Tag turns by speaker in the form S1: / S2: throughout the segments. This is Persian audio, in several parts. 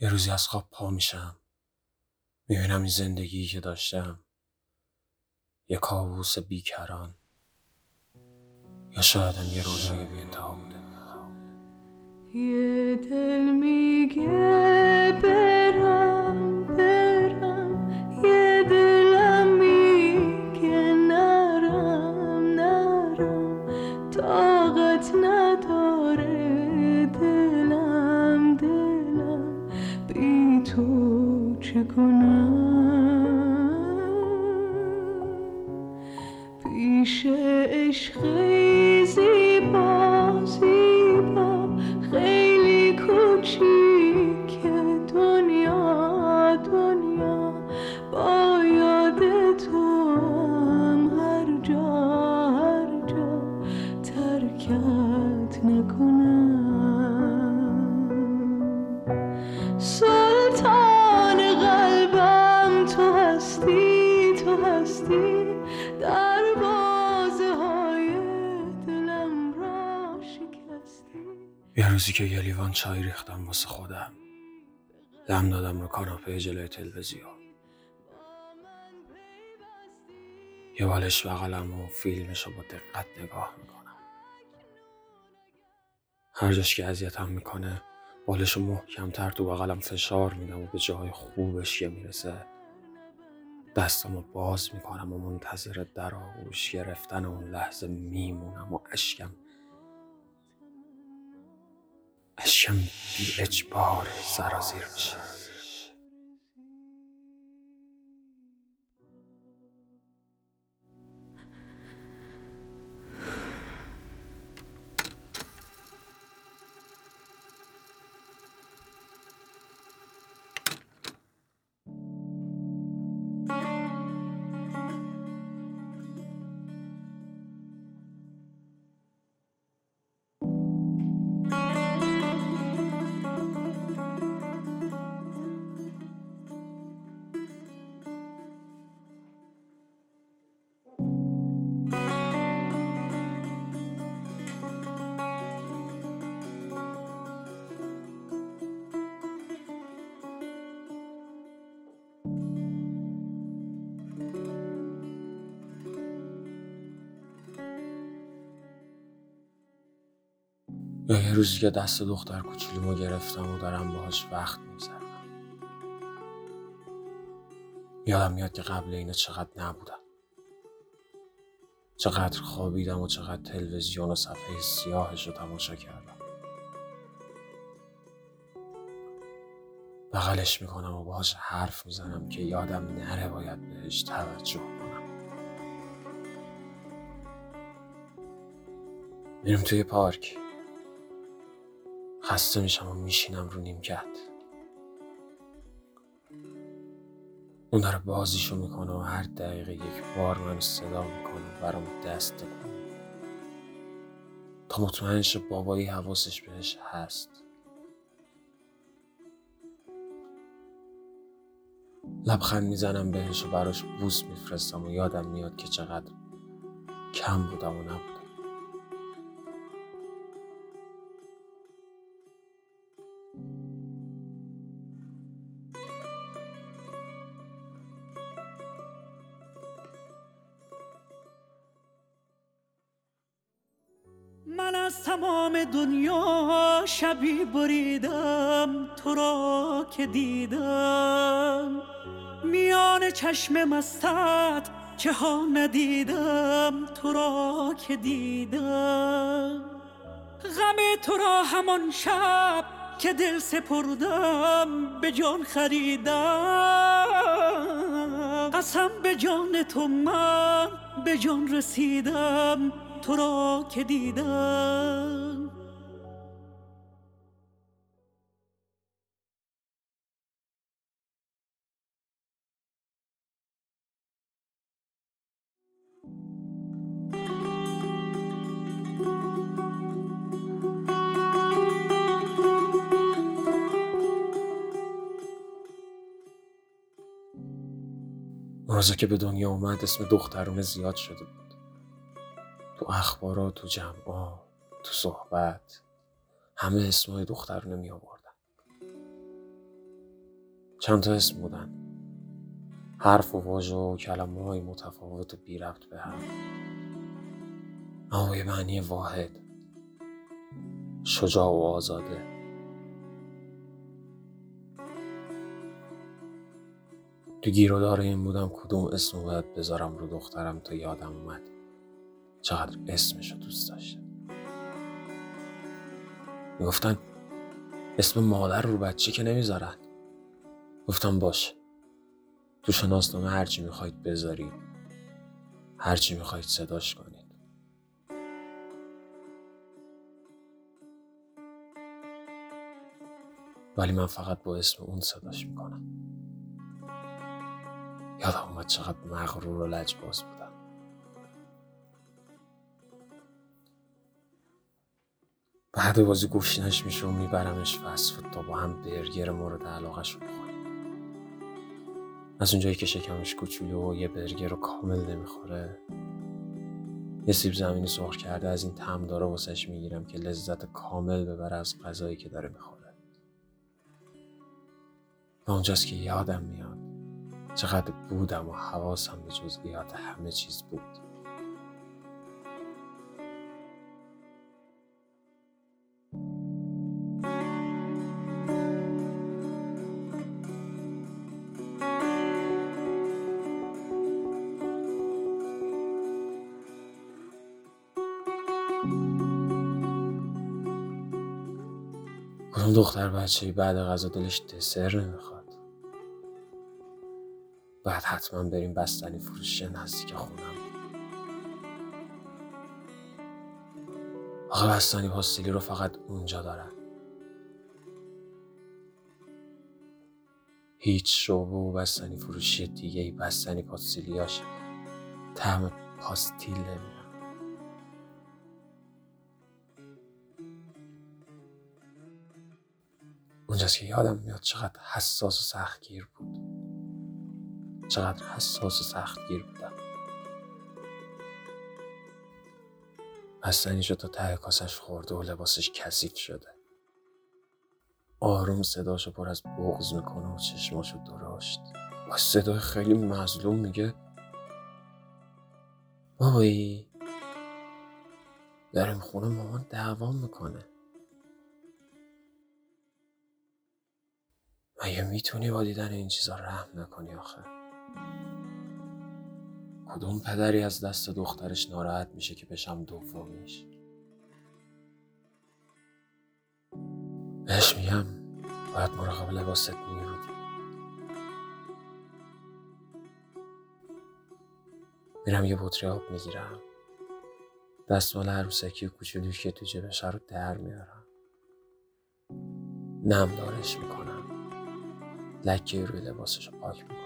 S1: یه روزی از خواب پا میشم. می‌بینم این زندگی که داشتم. یه کابوس بیکران. یا شاید یه رویای بی انتها بوده.
S2: یه دل میگه برم چه کنم پیش عشقی زیبا زیبا خیلی کوچیک دنیا دنیا. با یاد تو هم هر جا هر جا ترکت نکنم. سلطان
S1: روزی که یه لیوان چای ریختم واسه خودم. دم دادم رو کاناپه جلوی تلویزیون. یه بالش بغلم و فیلمش رو با دقت نگاه می‌کنم. هر جاش که اذیتم می‌کنه بالش رو محکمتر تو بغلم فشار میدم و به جای خوبش که می‌رسه دستم رو باز می‌کنم و منتظر در آغوش گرفتن اون لحظه میمونم و اشکم اشکم بی اجبار سرازیر میشه یه روزی که دست دختر کوچولومو گرفتم و دارم باهاش وقت میگذرم یادم میاد که قبل اینه چقدر نبودم. چقدر خوابیدم و چقدر تلویزیون و صفحه سیاهش رو تماشا کردم. بغلش می‌کنم و باهاش حرف می‌زنم که یادم نره باید بهش توجه کنم. میریم توی پارک. خسته میشم و میشینم رو نیمکت. اون داره بازیشو می‌کنه و هر دقیقه یک بار منو صدا می‌کنه و برام دست کنه تا مطمئن بابایی حواسش بهش هست. لبخند می‌زنم بهش و براش بوس میفرستم و یادم میاد که چقدر کم بودم و نبودم.
S3: شبی بریدم تو را که دیدم. میان چشم مستت چه ها ندیدم تو را که دیدم. غم تو را همان شب که دل سپردم به جان خریدم. قسم به جان تو من به جان رسیدم تو را که دیدم.
S1: اون که به دنیا اومد اسم دخترونه زیاد شده بود. تو اخبارات تو جمعا تو صحبت همه اسمای دخترونه می آوردن. چند تا اسم بودن. حرف و واژه و کلمه های متفاوت و بی به هم. اما به معنی واحد. شجاع و آزاده. تو گیرودار این بودم کدوم اسم باید بذارم رو دخترم تا یادم اومد. چقدر اسمش رو دوست داشته می‌گفتن اسم مادر رو بچه که نمی‌ذارن. گفتم باش. تو شناسنامه هرچی می‌خواید بذارید. هرچی می‌خواید صداش کنید. ولی من فقط با اسم اون صداش می‌کنم. یادم اومد چقدر مغرور و لجباز بودم. بعد بازی گوشینش میشه و میبرمش فسفود تا با هم برگر مورد علاقش رو بخوریم. از اونجایی که شکمش کوچولو و یه برگر رو کامل نمی‌خوره یه سیب زمینی سرخ کرده از این تم داره واسش می‌گیرم که لذت کامل ببره از غذایی که داره می‌خوره. و اونجاست که یادم میاد. چقدر بودم و حواسم به جزئیات همه چیز بود. دختر بچه بعد غذا دلش دسر نمی‌خواد. باید حتما بریم بستنی فروشی نزدیک خونم. آخه بستنی پاستیلی رو فقط اونجا دارن. هیچ شعبه و بستنی فروشی دیگه ای بستنی پاستیلیاش طعم پاستیل نمیدن. اونجاست که یادم میاد چقدر حساس و سختگیر بود. چقدر حساس و سختگیر بودم. بستنی شد تا ته کاسش خورده و لباسش کثیف شده. آروم صداشو پر از بغز می‌کنه و چشماشو درشت با صدای خیلی مظلوم میگه بابایی این خونه مامان دوام می‌کنه. مگه می‌تونی با دیدن این چیزا رحم نکنی آخه؟ کدوم پدری از دست دخترش ناراحت میشه که بشم دومیش؟ بهش میگم باید مراقب لباست میبودی میرم یه بطری آب می‌گیرم. دستمال عروسکی و کوچولوی که تو جبش رو در میارم. نم دارش می‌کنم. لکه روی لباسش پاک می‌کنم.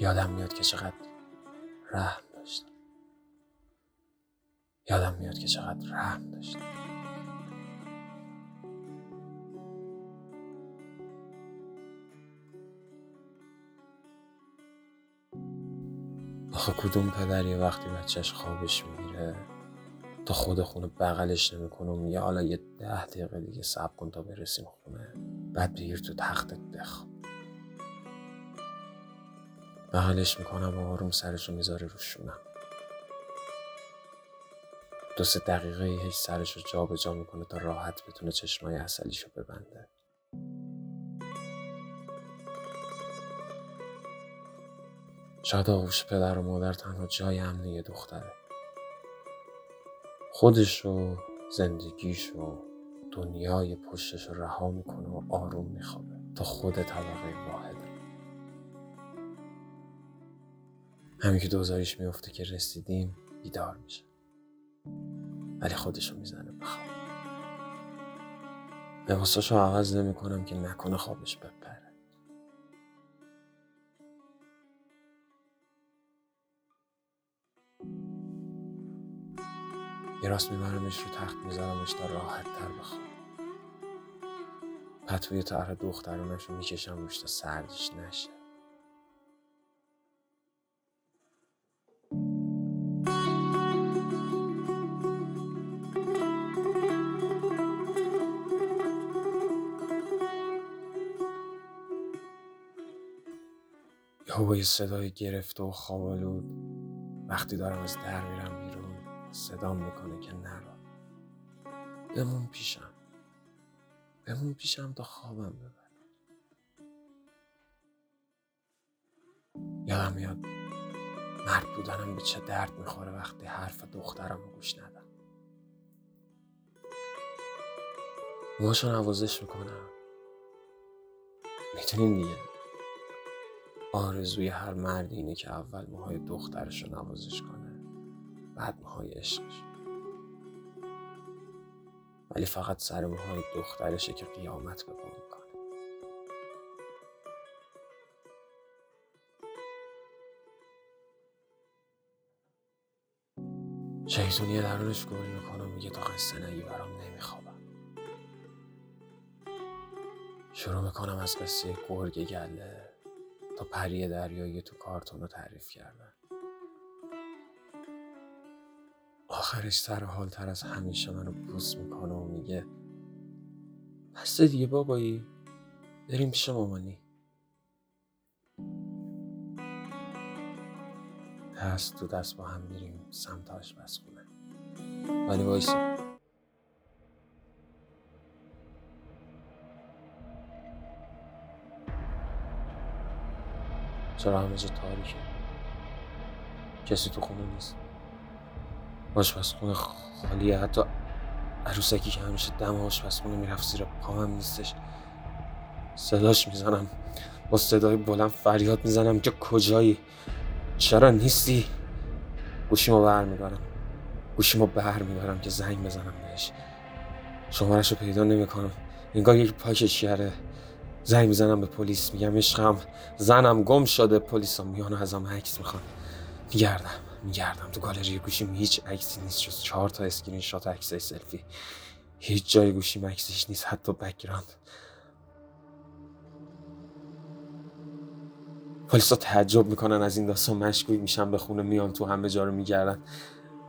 S1: یادم میاد که چقدر رحم داشتم یادم میاد که چقدر رحم داشتم آخه کدوم پدری وقتی بچهش خوابش می‌گیره تا خود خونه بغلش نمی‌کنه و میگه حالا یه ده دقیقه دیگه صبر کن تا برسیم خونه. بعد بگیر تو تختت بخواب. بغلش می‌کنم و آروم سرشو می‌ذاره رو شونم. دو سه دقیقه هیچ سرش رو جا جا می‌کنه تا راحت بتونه چشمای اصلیشو ببنده. شاید آغوش پدر و مادر تنها جای امن یه دختره. خودش و زندگیش و دنیای پشتش رو رها می‌کنه و آروم میخوابه تا خود طبقه واحده همین که دوزاریش میفته که رسیدیم بیدار میشه. ولی خودشو می‌زنه بخواب لباساشو عوض نمی‌کنم که نکنه خوابش بپره. یه راست میبرمش رو تخت میذارمش تا راحت تر بخواب پتوی طرح دخترانش رو می‌کشم روش تا سردش نشه. یه صدای گرفته و خوابالود. وقتی دارم از در میرم بیرون صدام می‌کنه که نرو بمون پیشم. بمون پیشم تا خوابم ببر یادم میاد مرد بودنم به چه درد می‌خوره وقتی حرف دخترم رو گوش ندم. موهاشو نوازش می‌کنم. می‌تونین دیگه؟ آرزوی هر مردی اینه که اول موهای دخترش رو نوازش کنه بعد موهای عشقش. ولی فقط سر موهای دخترشه که قیامت به پا می‌کنه. شیطونی درونش گل می‌کنه و میگه تا قصه نگی برام نمیخوابم. شروع می‌کنم از قصه گرگ گله. تا پری دریایی تو کارتون رو تعریف کردن. آخرش سر حال تر از همیشه منو بوس می‌کنه و میگه بسته دیگه بابایی بریم پیش مامانی. دست تو دست با هم میریم سمت آشپزخونه. ولی وایسا. چرا همه جا تاریکه؟ کسی تو خونه نیست. آشپزخونه خالیه. حتی عروسکی که همیشه دم آشپزخونه می‌رفت زیر پامم نیستش. صداش می‌زنم. با صدای بلند فریاد می‌زنم که کجایی؟ چرا نیستی؟ گوشیمو بر میدارم گوشیمو بر میدارم که زنگ بزنم بهش. شمارش رو پیدا نمی‌کنم. انگار یک پاکشگره زنگ می‌زنم به پلیس میگم عشقم زنم گم شده پلیس ها میان ازم عکس می‌خوان. میگردم میگردم تو گالری گوشیم هیچ عکسی نیست جز چهار تا اسکرین شات عکسای selfie. هیچ جای گوشیم عکسش نیست حتی background. پلیسا تعجب می‌کنن از این داستان مشکوک میشن به خونه میان تو همه جا رو میگردن.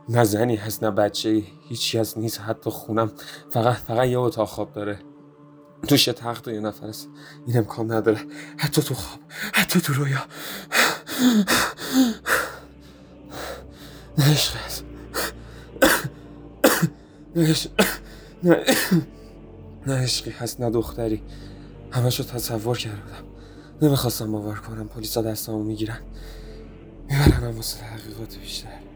S1: نه زنی هست نه بچه هیچی هست نیست حتی خونم فقط فقط یه اتاق خواب داره. توش یه تخت و یه نفر است. این امکان نداره. حتی تو خواب. حتی تو رویا. نه عشق نه نه عشقی هست نه دختری. همشو تصور کردم. نمی‌خواستم باور کنم. پلیسا دستامو می‌گیرن. میبرنم واسه تحقیقات بیشتر.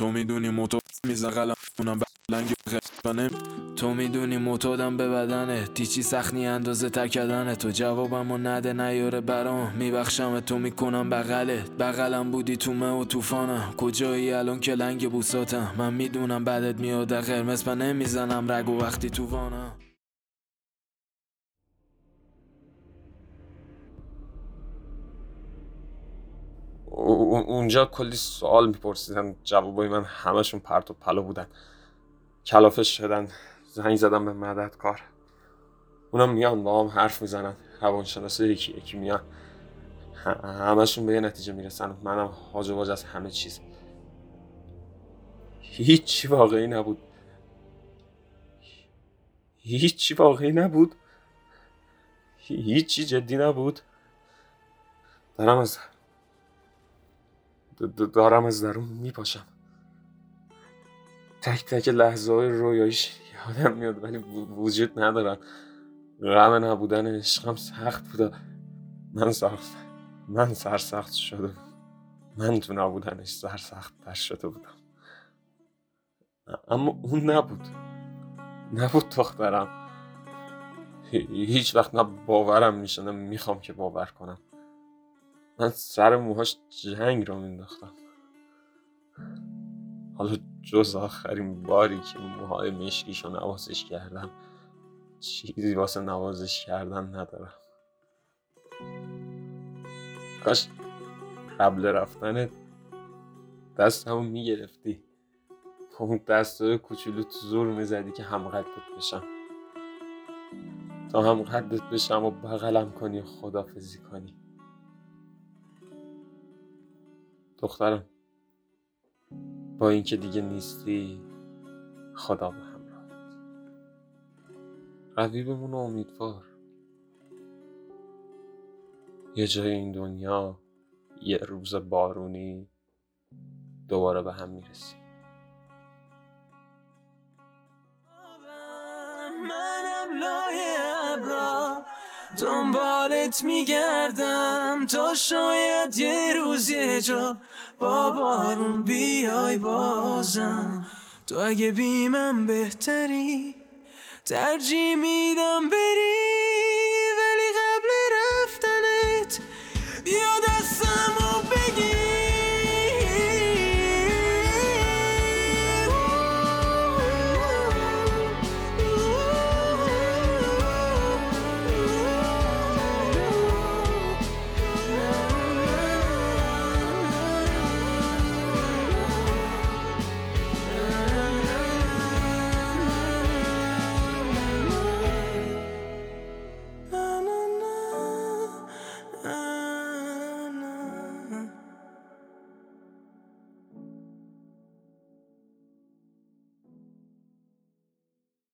S4: تو می‌دونی موتور قلم اونم لنگ غیبانه تو می‌دونی معتادم به بدنه. تیچی سخنی اندازه تکدنه تو جوابمو نده نیاره برام. میبخشم تو می‌کنم بغلت بغلم بودی تو مه و توفانم کجایی الان که لنگ بوساتم؟ من می‌دونم بعدت میاد قرمز من نمی‌زنم رگ و وقتی تو وانم.
S1: اونجا کلی سوال میپرسیدن جوابای من همشون پرت و پلا بودن. کلافه شدن زنگ زدم به مددکار. اونا میان با هم حرف می‌زنن روانشناسه یکی یکی میان. همشون به یه نتیجه می‌رسن. منم حاج و از همه چیز. هیچی واقعی نبود. هیچی واقعی نبود. هیچی جدی نبود. دارم از دارم از درون میپاشم. تک تک لحظه های رویاییش یادم میاد ولی وجود ندارن غم نبودن عشقم سخت بود من سخت من سرسخت شده من تو نبودنش سرسخت تر شده بودم. اما اون نبود. نبود دخترم. هی- هیچ وقت نه باورم میشه نه می‌خوام که باور کنم. من سر موهاش جنگ رو مینداختم. حالا جز آخرین باری که موهای مشکیشو نوازش کردم چیزی واسه نوازش کردن ندارم. کاش قبل رفتن دستمو می‌گرفتی. اون دستای کوچولو تو زور می‌زدی که هم قدت بشم. تا هم قدت بشم و بغلم کنی و خدافزی کنی. دخترم. با اینکه دیگه نیستی خدا به همراه. روی بمون امیدوار. یه جای این دنیا یه روز بارونی دوباره به هم می‌رسیم.
S4: دنبالت میگردم. تا شاید یه روز یه جا با بارون بیای بازم. تو اگه بی من بهتری ترجیح میدم بری